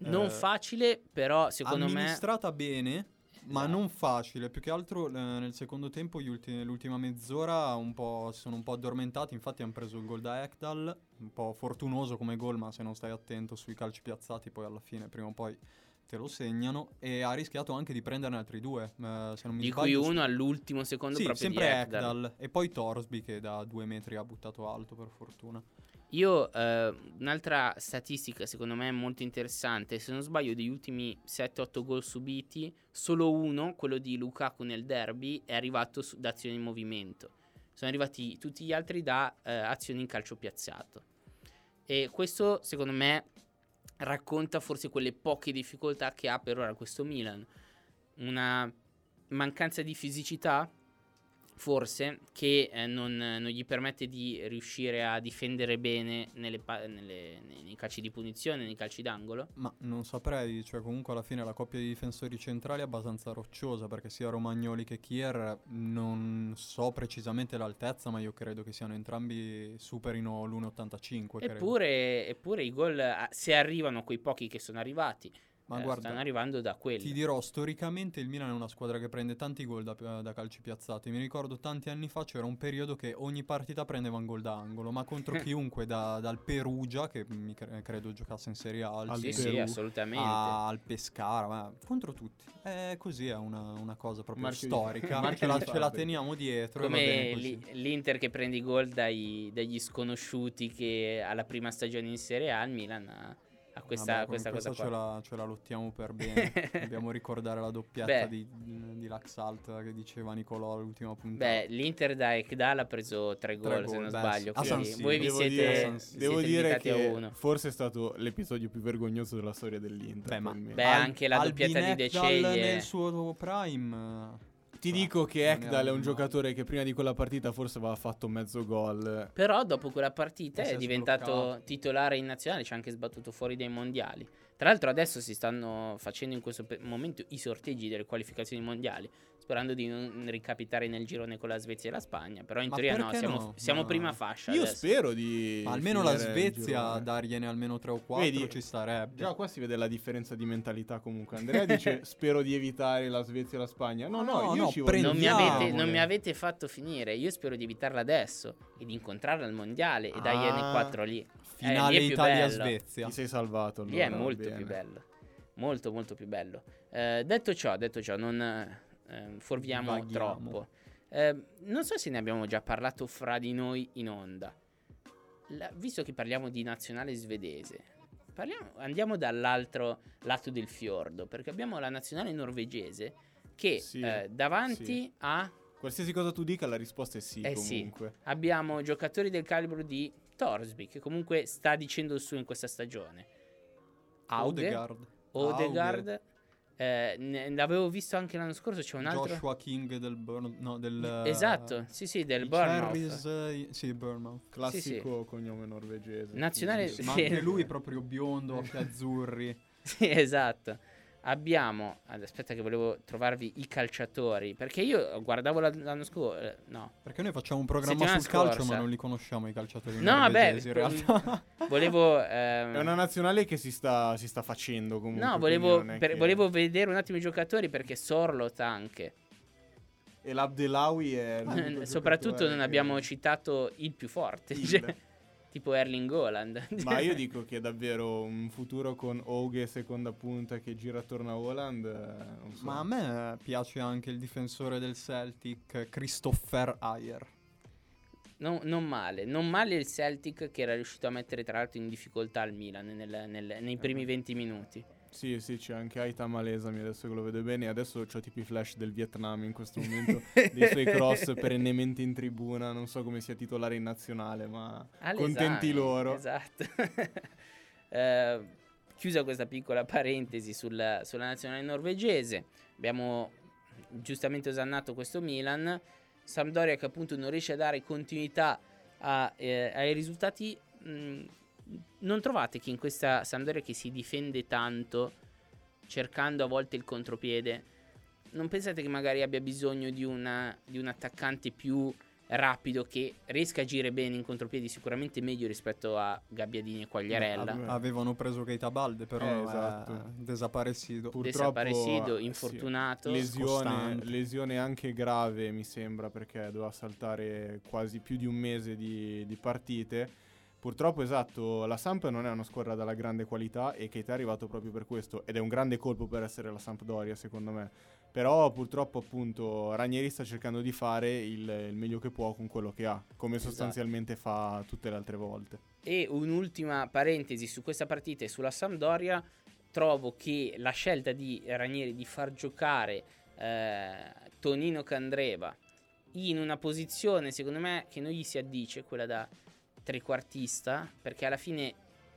non eh, facile, però secondo me... Amministrata bene, ma Esatto. non facile. Più che altro eh, nel secondo tempo, gli ulti- l'ultima mezz'ora, un sono un po' addormentati. Infatti, hanno preso il gol da Ekdal. Un po' fortunoso come gol, ma se non stai attento sui calci piazzati, poi alla fine, prima o poi te lo segnano. E ha rischiato anche di prenderne altri due. eh, se non mi Di cui sbaglio, su- uno all'ultimo secondo Sì, proprio sempre di Ekdal. Ekdal. E poi Torsby che da due metri ha buttato alto, per fortuna. Io, eh, un'altra statistica secondo me molto interessante, se non sbaglio degli ultimi 7-8 gol subiti, solo uno, quello di Lukaku nel derby, è arrivato su, da azioni in movimento. Sono arrivati tutti gli altri da eh, azioni in calcio piazzato. E questo secondo me racconta forse quelle poche difficoltà che ha per ora questo Milan. Una mancanza di fisicità forse, che eh, non, non, gli permette di riuscire a difendere bene nelle pa- nelle, nei calci di punizione, nei calci d'angolo? Ma non saprei, cioè comunque alla fine la coppia di difensori centrali è abbastanza rocciosa perché sia Romagnoli che Kier non so precisamente l'altezza, ma io credo che siano entrambi superino l'1,85. Eppure, eppure i gol, se arrivano quei pochi che sono arrivati, ma eh, guarda, stanno arrivando da quelli. Ti dirò, storicamente il Milan è una squadra che prende tanti gol da, da, calci piazzati. Mi ricordo tanti anni fa c'era un periodo che ogni partita prendeva un gol da angolo, ma contro chiunque, da, dal Perugia, che mi cre- credo giocasse in Serie A, al sì, sì, assolutamente. A, al Pescara, ma contro tutti. È così, è una, una cosa proprio Marchio storica. Ce, la, ce la teniamo dietro. Come li, l'Inter che prende i gol dai, dagli sconosciuti che alla prima stagione in Serie A, il Milan ha a questa, Vabbè, questa cosa ce la, ce la, lottiamo per bene. Dobbiamo ricordare la doppietta di, di Laxalt che diceva Nicolò all'ultima puntata. Beh, l'Inter da Ekdal ha preso tre gol, se non beh, sbaglio. Quindi voi vi siete, dire, siete devo dire che forse è stato l'episodio più vergognoso della storia dell'Inter. Beh, ma beh, anche la doppietta di De Ceglie nel suo prime ti dico che Ekdal è un giocatore che prima di quella partita forse aveva fatto mezzo gol. Però dopo quella partita è diventato sbloccato. titolare in nazionale, ci ha anche sbattuto fuori dai mondiali. Tra l'altro adesso si stanno facendo in questo momento i sorteggi delle qualificazioni mondiali sperando di non ricapitare nel girone con la Svezia e la Spagna. Però in Ma teoria no, siamo, no? siamo no. prima fascia. Io adesso. spero di. Ma almeno la Svezia dargliene almeno 3 o 4 Vedi, ci starebbe. Già qua si vede la differenza di mentalità comunque. Andrea dice spero di evitare la Svezia e la Spagna. No, no, no, io no ci non mi, avete, non mi avete fatto finire. Io spero di evitarla adesso e di incontrarla al mondiale e dargliene Ah, 4 lì. Finale Eh, lì. Italia-Svezia. Ti sei salvato. Lì è allora, molto bene. più bello. Molto, molto più bello. Eh, detto ciò, detto ciò, non eh, fuorviamo Divaghiamo. troppo. Eh, non so se ne abbiamo già parlato fra di noi in onda. La- visto che parliamo di nazionale svedese, parliamo- andiamo dall'altro lato del fiordo, perché abbiamo la nazionale norvegese che Sì, eh, davanti sì. a Qualsiasi cosa tu dica, la risposta è sì. Eh sì. comunque. abbiamo giocatori del calibro di Torsby, che comunque sta dicendo il suo in questa stagione. Auge, Odegaard. Odegaard. Eh, ne- l'avevo visto anche l'anno scorso. C'è un altro. Joshua King del Burn- no, del Esatto, sì, sì, del i Bournemouth. Eh, sì, Bournemouth. Classico cognome norvegese. Nazionale- Sì, Ma Sì. anche lui proprio biondo, occhi azzurri. Sì, esatto. Abbiamo. Aspetta, che volevo trovarvi i calciatori. Perché io guardavo la- l'anno scorso. eh, no, Perché noi facciamo un programma Settimana sul calcio, scorsa. ma non li conosciamo i calciatori No, vabbè, in realtà. volevo. ehm, È una nazionale che si sta, si sta facendo comunque. No, volevo, per- che- volevo vedere un attimo i giocatori perché Sorlot anche. E l'Abdelawi è. Soprattutto non che- abbiamo citato il più forte, Il. cioè, tipo Erling Haaland. Ma io dico che davvero un futuro con Oge seconda punta che gira attorno a Holland. eh, Non so. Ma a me piace anche il difensore del Celtic, Christopher Ayer. Non, non male, non male il Celtic che era riuscito a mettere tra l'altro in difficoltà il Milan nel- nel- nei primi 20 minuti. Sì, sì, c'è anche Aita Malesami adesso che lo vedo bene. Adesso ho tipo i flash del Vietnam in questo momento. dei suoi cross perennemente in tribuna. Non so come sia titolare in nazionale, ma Alle contenti loro. Esatto. Eh, chiusa questa piccola parentesi sulla, sulla nazionale norvegese, abbiamo giustamente osannato questo Milan. Sampdoria che appunto non riesce a dare continuità a, eh, ai risultati. mh, non trovate che in questa Sampdoria che si difende tanto, cercando a volte il contropiede, non pensate che magari abbia bisogno di, una- di un attaccante più rapido che riesca a agire bene in contropiedi sicuramente meglio rispetto a Gabbiadini e Quagliarella. Ave- Avevano preso Keita Balde, però Eh, è esatto. desaparecido. Pur- Desaparecido, purtroppo, eh, infortunato. Lesione, Scostante. lesione anche grave, mi sembra, perché doveva saltare quasi più di un mese di, di partite. Purtroppo, esatto, la Samp non è una squadra dalla grande qualità e Keita è arrivato proprio per questo. Ed è un grande colpo per essere la Sampdoria, secondo me. Però purtroppo appunto Ranieri sta cercando di fare il, il meglio che può con quello che ha, come Esatto. sostanzialmente fa tutte le altre volte. E un'ultima parentesi su questa partita e sulla Sampdoria, trovo che la scelta di Ranieri di far giocare eh, Tonino Candreva in una posizione, secondo me, che non gli si addice, quella da trequartista, perché alla fine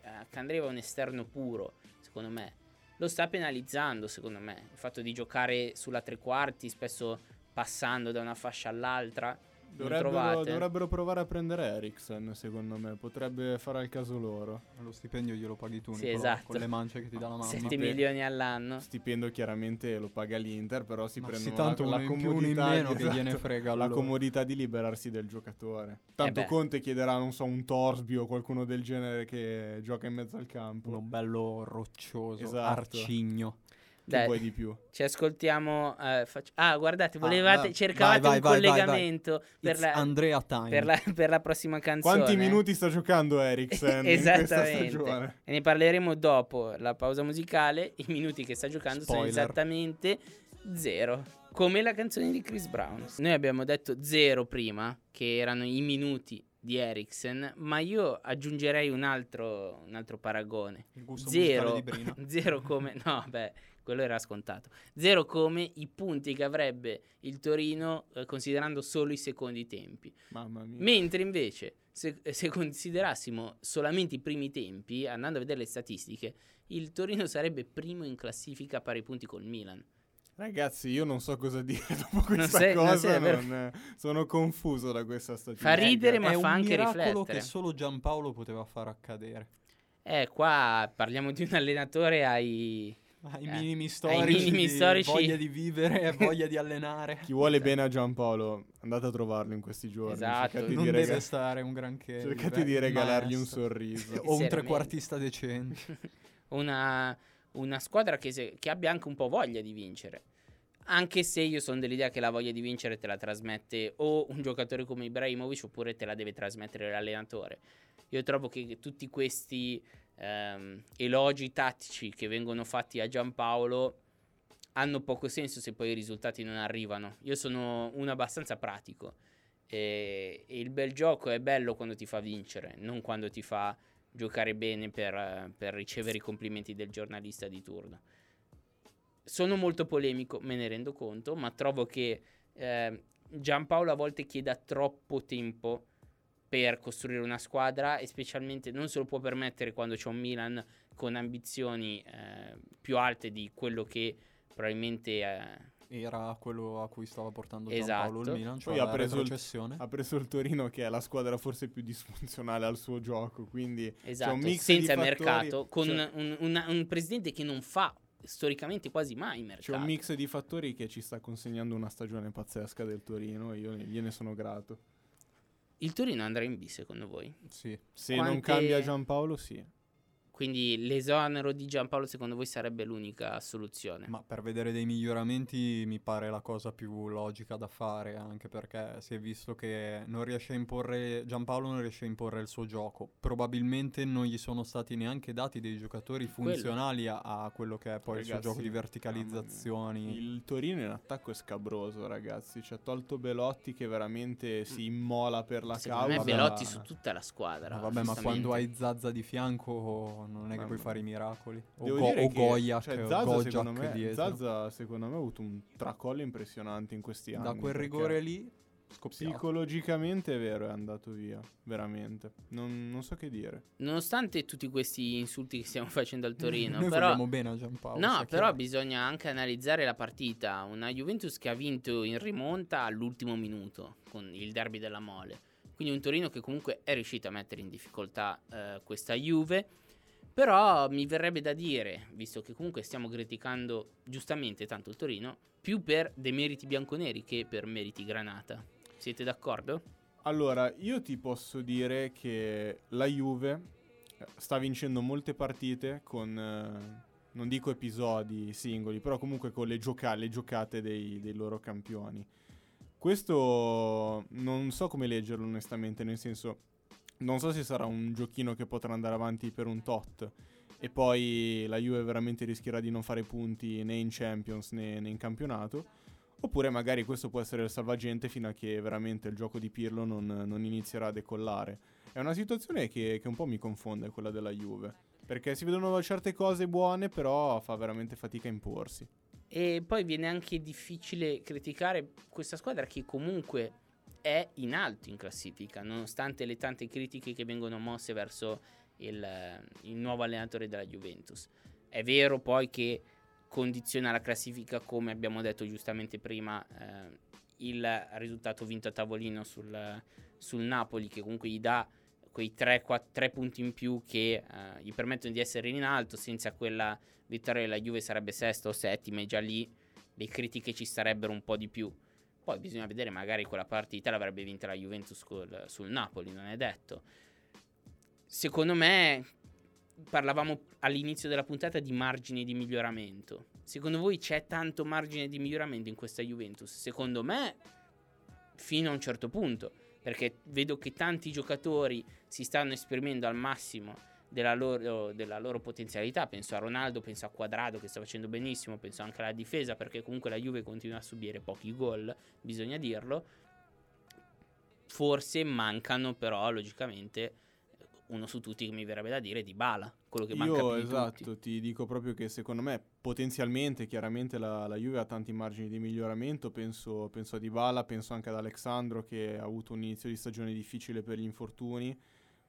eh, Candreva è un esterno puro, secondo me. Lo sta penalizzando, secondo me, il fatto di giocare sulla tre quarti, spesso passando da una fascia all'altra. Dovrebbero, dovrebbero provare a prendere Eriksen, secondo me, potrebbe fare al caso loro. Lo stipendio glielo paghi tu, Sì, esatto. con le mance che ti dà la mamma. 7 Dipende- milioni all'anno. Stipendio chiaramente lo paga l'Inter, però si Ma prendono sì, tanto la, la uno in comodità meno di- che gliene esatto, frega la comodità di liberarsi del giocatore. Tanto Eh. Conte chiederà, non so, un Torsby o qualcuno del genere che gioca in mezzo al campo. Uno bello roccioso, Esatto. arcigno. Dai. vuoi di più? Ci ascoltiamo. eh, faccio- Ah, guardate, volevate, vai, cercavate vai, un vai, vai, vai, collegamento per, la, Andrea Time. per, la, per la prossima canzone. Quanti minuti sta giocando Eriksen Esattamente. E ne parleremo dopo la pausa musicale. I minuti che sta giocando sono Spoiler. esattamente zero. Come la canzone di Chris Brown. Noi abbiamo detto zero prima, che erano i minuti di Eriksen, ma io aggiungerei un altro, un altro paragone. Zero, zero come no, beh, quello era scontato. Zero come i punti che avrebbe il Torino eh, considerando solo i secondi tempi. Mamma mia. Mentre invece, se, se considerassimo solamente i primi tempi, andando a vedere le statistiche, il Torino sarebbe primo in classifica a pari punti col Milan. Ragazzi, io non so cosa dire dopo questa sei- non cosa. sei davvero- non- sono confuso da questa stagione. Fa ridere, ma È fa un anche miracolo riflettere. che solo Giampaolo poteva far accadere. Eh, qua parliamo di un allenatore ai... Ai Eh, minimi ai storici, minimi di storici. voglia di vivere e voglia di allenare. Chi vuole bene a Giampaolo, andate a trovarlo in questi giorni. Esatto. Cercate, Non di, deve rega- stare un granché. cercate beh, di regalargli un sorriso. O un trequartista decente. una, una squadra che, se- che abbia anche un po' voglia di vincere. Anche se io sono dell'idea che la voglia di vincere te la trasmette o un giocatore come Ibrahimovic oppure te la deve trasmettere l'allenatore. Io trovo che tutti questi ehm, elogi tattici che vengono fatti a Giampaolo hanno poco senso se poi i risultati non arrivano. Io sono uno abbastanza pratico e, e il bel gioco è bello quando ti fa vincere, non quando ti fa giocare bene per, per ricevere i complimenti del giornalista di turno. Sono molto polemico, me ne rendo conto, ma trovo che eh, Giampaolo a volte chieda troppo tempo per costruire una squadra e specialmente non se lo può permettere quando c'è un Milan con ambizioni eh, più alte di quello che probabilmente eh, Era quello a cui stava portando Esatto. Giampaolo il Milan, cioè Poi ha preso il-. Ha preso il Torino, che è la squadra forse più disfunzionale al suo gioco. Quindi esatto, mix senza di fattori- mercato, con cioè- un, un- un presidente che non fa storicamente quasi mai mercato. c'è un mix di fattori che ci sta consegnando una stagione pazzesca del Torino. E io gliene sono grato. Il Torino andrà in B secondo voi? Sì. Se non Quante- cambia Giampaolo, sì. Quindi l'esonero di Giampaolo secondo voi sarebbe l'unica soluzione? Ma per vedere dei miglioramenti mi pare la cosa più logica da fare, anche perché si è visto che non riesce a imporre, Giampaolo non riesce a imporre il suo gioco. Probabilmente non gli sono stati neanche dati dei giocatori Quello. funzionali a, a quello che è poi il Ragazzi, suo gioco di verticalizzazioni. Il Torino in attacco è scabroso, ragazzi. C'è tolto Belotti che veramente si immola per la Secondo causa. me Belotti su tutta la squadra. Ma vabbè, ma quando hai Zazza di fianco non è che puoi fare i miracoli. O, Devo Go- dire o che, Goyak, cioè, Zaza, secondo Gojak me, dietro. Zazza, secondo me ha avuto un tracollo impressionante in questi anni. da quel rigore lì, scoppiato. Psicologicamente è vero, è andato via, veramente. Non, non so che dire. Nonostante tutti questi insulti che stiamo facendo al Torino, Noi però vogliamo bene a Giampaolo. No, però chiaro. bisogna anche analizzare la partita. Una Juventus che ha vinto in rimonta all'ultimo minuto con il derby della Mole. Quindi un Torino che comunque è riuscito a mettere in difficoltà eh, questa Juve. Però mi verrebbe da dire, visto che comunque stiamo criticando giustamente tanto il Torino, più per demeriti bianconeri che per meriti granata. Siete d'accordo? Allora, io ti posso dire che la Juve eh, sta vincendo molte partite con, eh, non dico episodi singoli, però comunque con le, gioca- le giocate dei, dei loro campioni. Questo non so come leggerlo onestamente, nel senso, non so se sarà un giochino che potrà andare avanti per un tot. e poi la Juve veramente rischierà di non fare punti né in Champions né, né in campionato. Oppure magari questo può essere il salvagente fino a che veramente il gioco di Pirlo non, non inizierà a decollare. È una situazione che, che un po' mi confonde quella della Juve. Perché si vedono certe cose buone, però fa veramente fatica a imporsi. E poi viene anche difficile criticare questa squadra che comunque è in alto in classifica, nonostante le tante critiche che vengono mosse verso il, il nuovo allenatore della Juventus. È vero poi che condiziona la classifica, come abbiamo detto giustamente prima, eh, il risultato vinto a tavolino sul, sul, Napoli, che comunque gli dà quei 3, 3 punti in più che eh, gli permettono di essere in alto. Senza quella vittoria la Juve sarebbe sesta o settima e già lì le critiche ci sarebbero un po' di più. Poi bisogna vedere, magari quella partita l'avrebbe vinta la Juventus col, sul Napoli, non è detto. Secondo me, parlavamo all'inizio della puntata di margini di miglioramento. Secondo voi c'è tanto margine di miglioramento in questa Juventus? Secondo me, fino a un certo punto, perché vedo che tanti giocatori si stanno esprimendo al massimo della loro, della loro, potenzialità. Penso a Ronaldo, penso a Quadrado che sta facendo benissimo, penso anche alla difesa perché comunque la Juve continua a subire pochi gol, bisogna dirlo. Forse mancano però logicamente uno su tutti che mi verrebbe da dire di Bala, quello che manca Io più esatto, tutti. ti dico proprio che secondo me potenzialmente chiaramente la, la Juve ha tanti margini di miglioramento, penso, penso a Dybala, penso anche ad Alexandro che ha avuto un inizio di stagione difficile per gli infortuni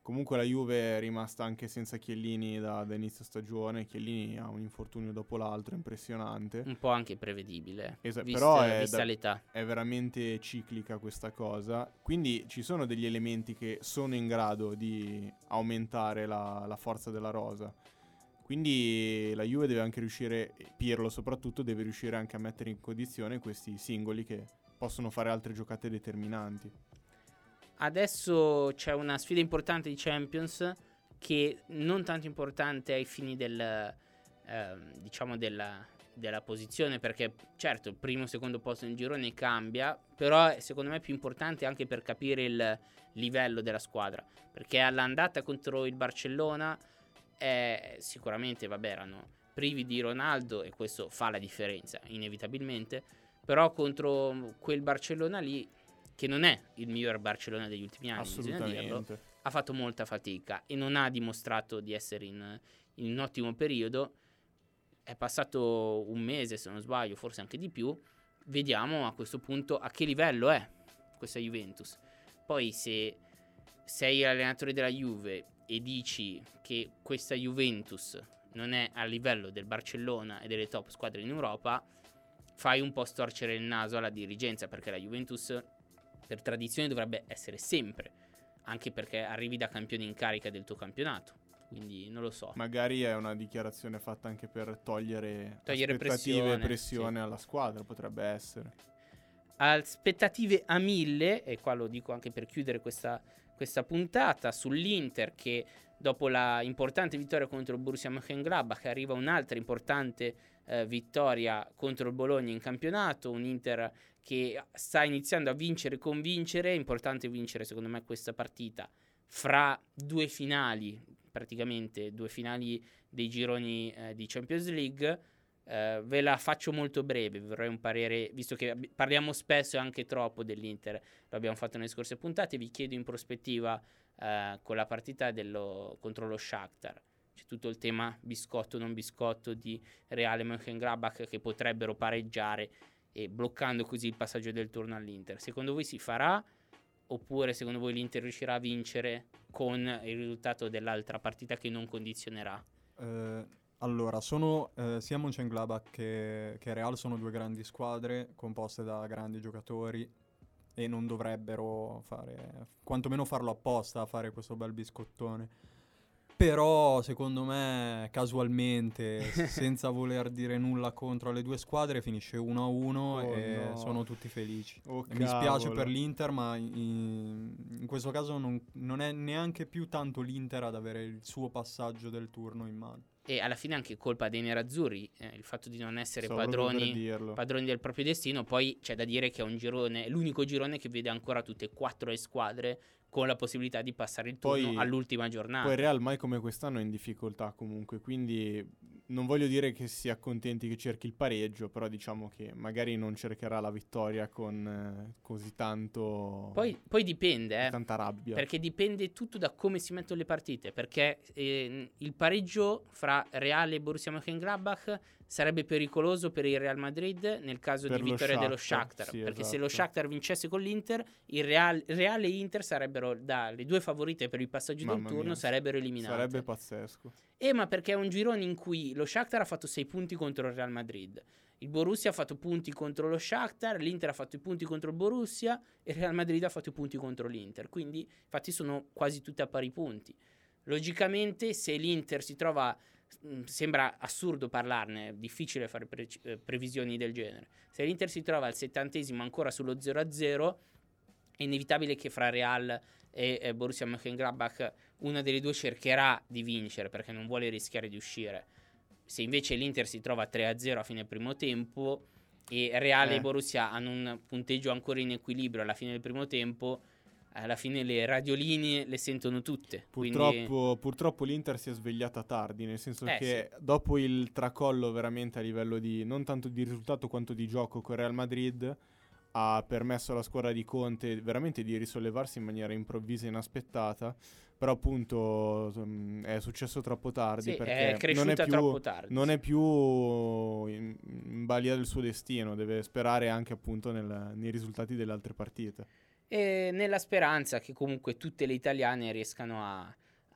Comunque la Juve è rimasta anche senza Chiellini da, da, inizio stagione. Chiellini ha un infortunio dopo l'altro, impressionante. Un po' anche prevedibile. Esatto, però è, da, l'età. è veramente ciclica questa cosa. Quindi ci sono degli elementi che sono in grado di aumentare la, la forza della rosa. Quindi la Juve deve anche riuscire, Pirlo soprattutto, deve riuscire anche a mettere in condizione questi singoli che possono fare altre giocate determinanti. Adesso c'è una sfida importante di Champions che non tanto importante ai fini del, eh, diciamo della, della, posizione perché certo il primo e secondo posto nel girone cambia però secondo me è più importante anche per capire il livello della squadra perché all'andata contro il Barcellona eh, sicuramente vabbè erano privi di Ronaldo e questo fa la differenza inevitabilmente però contro quel Barcellona lì che non è il miglior Barcellona degli ultimi anni, bisogna dirlo, ha fatto molta fatica e non ha dimostrato di essere in, in un ottimo periodo. È passato un mese, se non sbaglio, forse anche di più. Vediamo a questo punto a che livello è questa Juventus. Poi se sei allenatore della Juve e dici che questa Juventus non è a livello del Barcellona e delle top squadre in Europa, fai un po' storcere il naso alla dirigenza perché la Juventus per tradizione dovrebbe essere sempre, anche perché arrivi da campione in carica del tuo campionato. Quindi non lo so. Magari è una dichiarazione fatta anche per togliere, togliere pressione, pressione sì. alla squadra, potrebbe essere. Aspettative a mille, e qua lo dico anche per chiudere questa, questa puntata, sull'Inter che dopo la importante vittoria contro il Borussia Mönchengladbach arriva un'altra importante eh, vittoria contro il Bologna in campionato, un Inter che sta iniziando a vincere e convincere, è importante vincere secondo me questa partita fra due finali, praticamente due finali dei gironi eh, di Champions League. Uh, ve la faccio molto breve, vorrei un parere, visto che parliamo spesso e anche troppo dell'Inter, lo abbiamo fatto nelle scorse puntate, vi chiedo in prospettiva uh, con la partita dello, contro lo Shakhtar c'è tutto il tema biscotto non biscotto di Reale Mönchengladbach che potrebbero pareggiare e bloccando così il passaggio del turno all'Inter. Secondo voi si farà oppure secondo voi l'Inter riuscirà a vincere con il risultato dell'altra partita che non condizionerà? Eh, allora, sono eh, sia Mönchengladbach che, che Real sono due grandi squadre composte da grandi giocatori e non dovrebbero fare, quantomeno farlo apposta a fare questo bel biscottone. Però secondo me casualmente, senza voler dire nulla contro le due squadre, finisce 1-1 oh e no. sono tutti felici. Oh, mi spiace per l'Inter, ma in, in questo caso non, non, è neanche più tanto l'Inter ad avere il suo passaggio del turno in mano. E alla fine anche colpa dei nerazzurri, eh, il fatto di non essere padroni, padroni del proprio destino. Poi c'è da dire che è un girone, l'unico girone che vede ancora tutte e quattro le squadre con la possibilità di passare il turno Poi- all'ultima giornata. Poi Real mai come quest'anno è in difficoltà comunque, quindi non voglio dire che si accontenti che cerchi il pareggio, però diciamo che magari non cercherà la vittoria con eh, così tanto Poi, poi dipende, eh, tanta rabbia. perché dipende tutto da come si mettono le partite. Perché eh, il pareggio fra Real e Borussia Mönchengladbach sarebbe pericoloso per il Real Madrid nel caso Per di vittoria dello Shakhtar, Shakhtar. sì, perché se lo esatto. Shakhtar vincesse con l'Inter, il Real, Real e Inter sarebbero dalle due favorite per il passaggio del Mamma turno, mia, sarebbero eliminate. Sarebbe pazzesco. Eh, ma perché è un girone in cui lo Shakhtar ha fatto 6 punti contro il Real Madrid. Il Borussia ha fatto punti contro lo Shakhtar, l'Inter ha fatto i punti contro il Borussia e il Real Madrid ha fatto i punti contro l'Inter. Quindi, infatti, sono quasi tutte a pari punti. Logicamente, se l'Inter si trova. Mh, Sembra assurdo parlarne, è difficile fare pre- eh, previsioni del genere. Se l'Inter si trova al settantesimo ancora sullo 0-0, è inevitabile che fra Real e eh, Borussia Mönchengladbach una delle due cercherà di vincere perché non vuole rischiare di uscire. Se invece l'Inter si trova 3-0 a fine primo tempo e Real Eh. e Borussia hanno un punteggio ancora in equilibrio alla fine del primo tempo, alla fine le radioline le sentono tutte. Quindi- Purtroppo, purtroppo l'Inter si è svegliata tardi, nel senso Eh, che dopo il tracollo veramente a livello di non tanto di risultato quanto di gioco con Real Madrid ha permesso alla squadra di Conte veramente di risollevarsi in maniera improvvisa e inaspettata, però appunto mm, è successo troppo tardi Sì, perché è non è cresciuta più, troppo tardi. non è più in, in balia del suo destino, deve sperare anche appunto nel- nei risultati delle altre partite. E nella speranza che comunque tutte le italiane riescano a,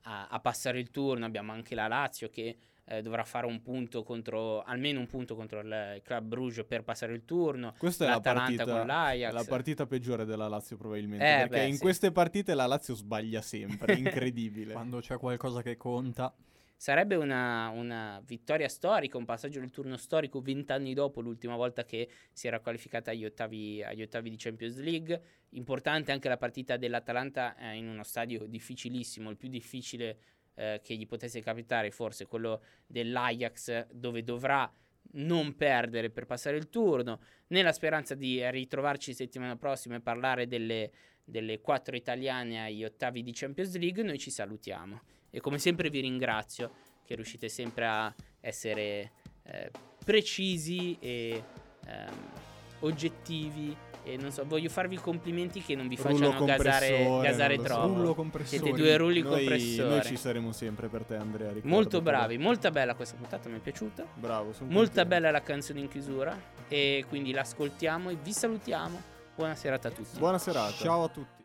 a- a passare il turno. Abbiamo anche la Lazio che eh, dovrà fare un punto contro, almeno un punto contro il Club Bruges per passare il turno. Questa è la partita, con l'Ajax. la partita peggiore della Lazio probabilmente, Eh, perché beh, in sì. queste partite la Lazio sbaglia sempre, è incredibile. Quando c'è qualcosa che conta, Sarebbe una, una vittoria storica, un passaggio del turno storico vent'anni dopo l'ultima volta che si era qualificata agli ottavi, agli ottavi di Champions League. Importante anche la partita dell'Atalanta eh, in uno stadio difficilissimo, il più difficile eh, che gli potesse capitare, forse quello dell'Ajax, dove dovrà non perdere per passare il turno, nella speranza di ritrovarci settimana prossima e parlare delle, delle quattro italiane agli ottavi di Champions League, noi ci salutiamo. E come sempre vi ringrazio che riuscite sempre a essere eh, precisi e ehm, oggettivi. E non so, voglio farvi complimenti che non vi Rullo facciano gasare, gasare troppo. rullo compressore. Siete due rulli noi, compressori. noi ci saremo sempre per te Andrea. ricordati. Molto bravi, molta bella questa puntata, mi è piaciuta. Bravo, sono Molta contento. bella la canzone in chiusura. E quindi l'ascoltiamo e vi salutiamo. Buona serata a tutti. Buona serata. Ciao a tutti.